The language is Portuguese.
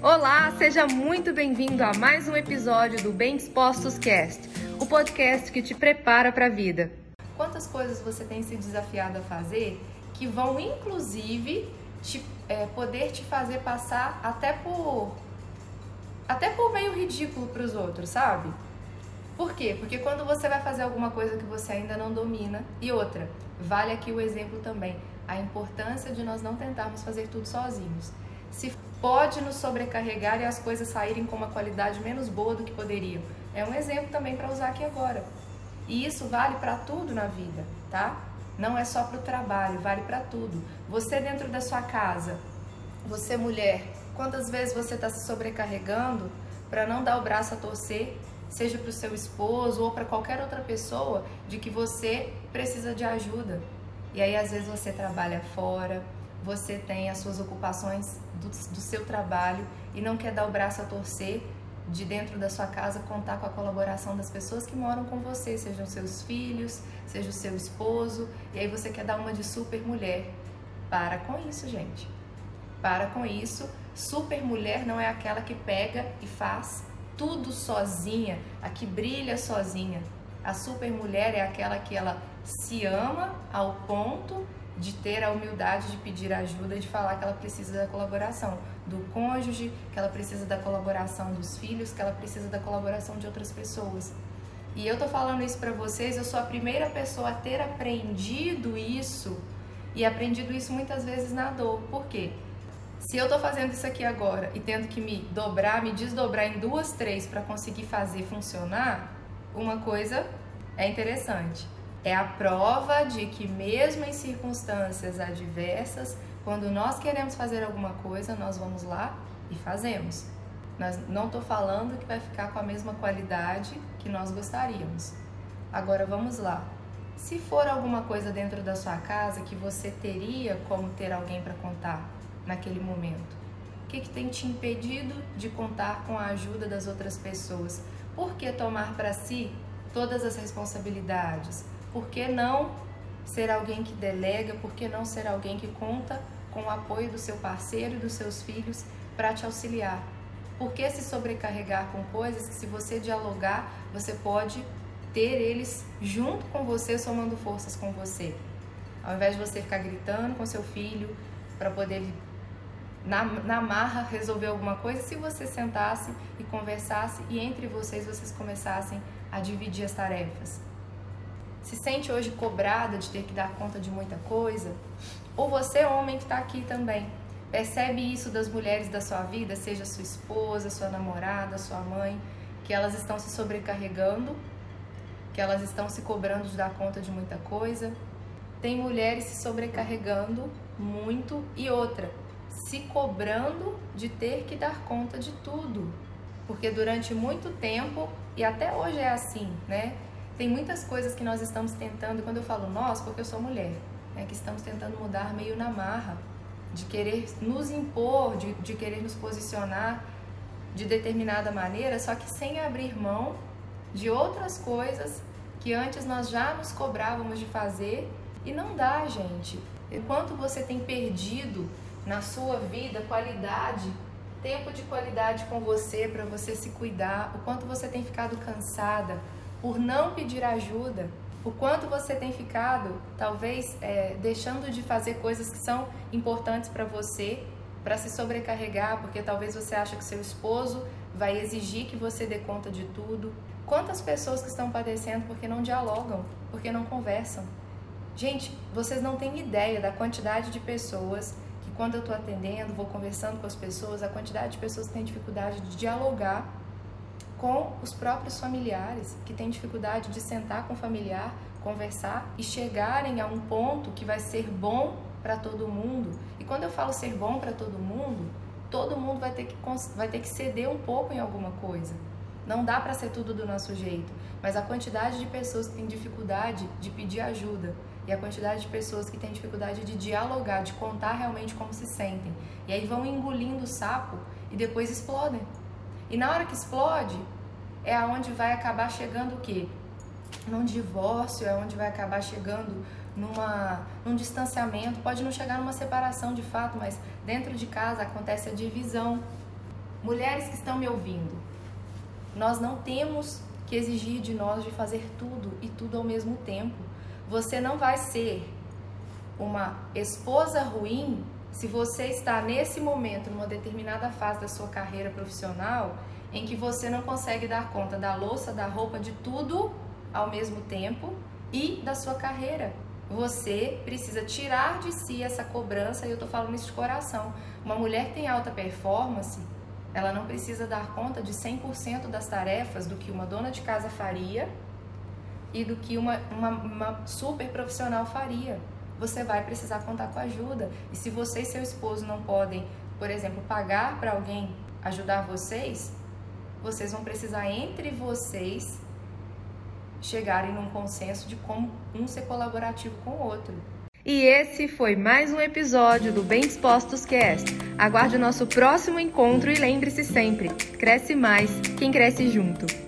Olá, seja muito bem-vindo a mais um episódio do Bem Dispostos Cast, o podcast que te prepara para a vida. Quantas coisas você tem se desafiado a fazer que vão, inclusive, te, é, poder te fazer passar até por até por meio ridículo para os outros, sabe? Por quê? Porque quando você vai fazer alguma coisa que você ainda não domina, e outra, vale aqui o exemplo também, a importância de nós não tentarmos fazer tudo sozinhos. Se pode nos sobrecarregar e as coisas saírem com uma qualidade menos boa do que poderiam. É um exemplo também para usar aqui agora. E isso vale para tudo na vida, tá? Não é só para o trabalho, vale para tudo. Você dentro da sua casa, você mulher, quantas vezes você está se sobrecarregando para não dar o braço a torcer seja para o seu esposo ou para qualquer outra pessoa, de que você precisa de ajuda. E aí, às vezes, você trabalha fora, você tem as suas ocupações do, do seu trabalho e não quer dar o braço a torcer de dentro da sua casa contar com a colaboração das pessoas que moram com você, sejam seus filhos, seja o seu esposo, e aí você quer dar uma de super mulher. Para com isso, gente. Para com isso. Super mulher não é aquela que pega e faz tudo sozinha, a que brilha sozinha. A super mulher é aquela que ela se ama ao ponto de ter a humildade de pedir ajuda de falar que ela precisa da colaboração do cônjuge, que ela precisa da colaboração dos filhos, que ela precisa da colaboração de outras pessoas. E eu tô falando isso para vocês, eu sou a primeira pessoa a ter aprendido isso e aprendido isso muitas vezes na dor. Por quê? Se eu tô fazendo isso aqui agora e tendo que me dobrar, me desdobrar em duas, três para conseguir fazer funcionar, uma coisa é interessante. É a prova de que mesmo em circunstâncias adversas, quando nós queremos fazer alguma coisa, nós vamos lá e fazemos. Nós não estou falando que vai ficar com a mesma qualidade que nós gostaríamos. Agora vamos lá. Se for alguma coisa dentro da sua casa que você teria como ter alguém para contar, naquele momento? O que, que tem te impedido de contar com a ajuda das outras pessoas? Por que tomar para si todas as responsabilidades? Por que não ser alguém que delega? Por que não ser alguém que conta com o apoio do seu parceiro e dos seus filhos para te auxiliar? Por que se sobrecarregar com coisas que, se você dialogar, você pode ter eles junto com você, somando forças com você? Ao invés de você ficar gritando com seu filho para poder na, na marra resolver alguma coisa se você sentasse e conversasse e entre vocês vocês começassem a dividir as tarefas. Se sente hoje cobrada de ter que dar conta de muita coisa? Ou você, homem que está aqui também, percebe isso das mulheres da sua vida, seja sua esposa, sua namorada, sua mãe, que elas estão se sobrecarregando, que elas estão se cobrando de dar conta de muita coisa? Tem mulheres se sobrecarregando muito e outra, se cobrando de ter que dar conta de tudo. Porque durante muito tempo, e até hoje é assim, né? Tem muitas coisas que nós estamos tentando, quando eu falo nós, porque eu sou mulher, né? que estamos tentando mudar meio na marra, de querer nos impor, de, de querer nos posicionar de determinada maneira, só que sem abrir mão de outras coisas que antes nós já nos cobrávamos de fazer e não dá, gente. Enquanto você tem perdido na sua vida qualidade, tempo de qualidade com você para você se cuidar, o quanto você tem ficado cansada por não pedir ajuda, o quanto você tem ficado, talvez, é, deixando de fazer coisas que são importantes para você, para se sobrecarregar, porque talvez você acha que seu esposo vai exigir que você dê conta de tudo. Quantas pessoas que estão padecendo porque não dialogam, porque não conversam? Gente, vocês não têm ideia da quantidade de pessoas quando eu estou atendendo, vou conversando com as pessoas, a quantidade de pessoas que têm dificuldade de dialogar com os próprios familiares, que têm dificuldade de sentar com o familiar, conversar e chegarem a um ponto que vai ser bom para todo mundo. E quando eu falo ser bom para todo mundo, todo mundo vai ter, que, vai ter que ceder um pouco em alguma coisa. Não dá para ser tudo do nosso jeito, mas a quantidade de pessoas que têm dificuldade de pedir ajuda, e a quantidade de pessoas que têm dificuldade de dialogar, de contar realmente como se sentem. E aí vão engolindo o sapo e depois explodem. E na hora que explode, é aonde vai acabar chegando o quê? Num divórcio, é onde vai acabar chegando numa, num distanciamento. Pode não chegar numa separação de fato, mas dentro de casa acontece a divisão. Mulheres que estão me ouvindo, nós não temos que exigir de nós de fazer tudo e tudo ao mesmo tempo. Você não vai ser uma esposa ruim se você está nesse momento, numa determinada fase da sua carreira profissional, em que você não consegue dar conta da louça, da roupa, de tudo ao mesmo tempo e da sua carreira. Você precisa tirar de si essa cobrança, e eu estou falando isso de coração. Uma mulher que tem alta performance, ela não precisa dar conta de 100% das tarefas do que uma dona de casa faria e do que uma, uma, uma super profissional faria. Você vai precisar contar com ajuda. E se você e seu esposo não podem, por exemplo, pagar para alguém ajudar vocês, vocês vão precisar entre vocês chegarem num consenso de como um ser colaborativo com o outro. E esse foi mais um episódio do Bem Dispostos Cast. Aguarde o nosso próximo encontro e lembre-se sempre: cresce mais quem cresce junto.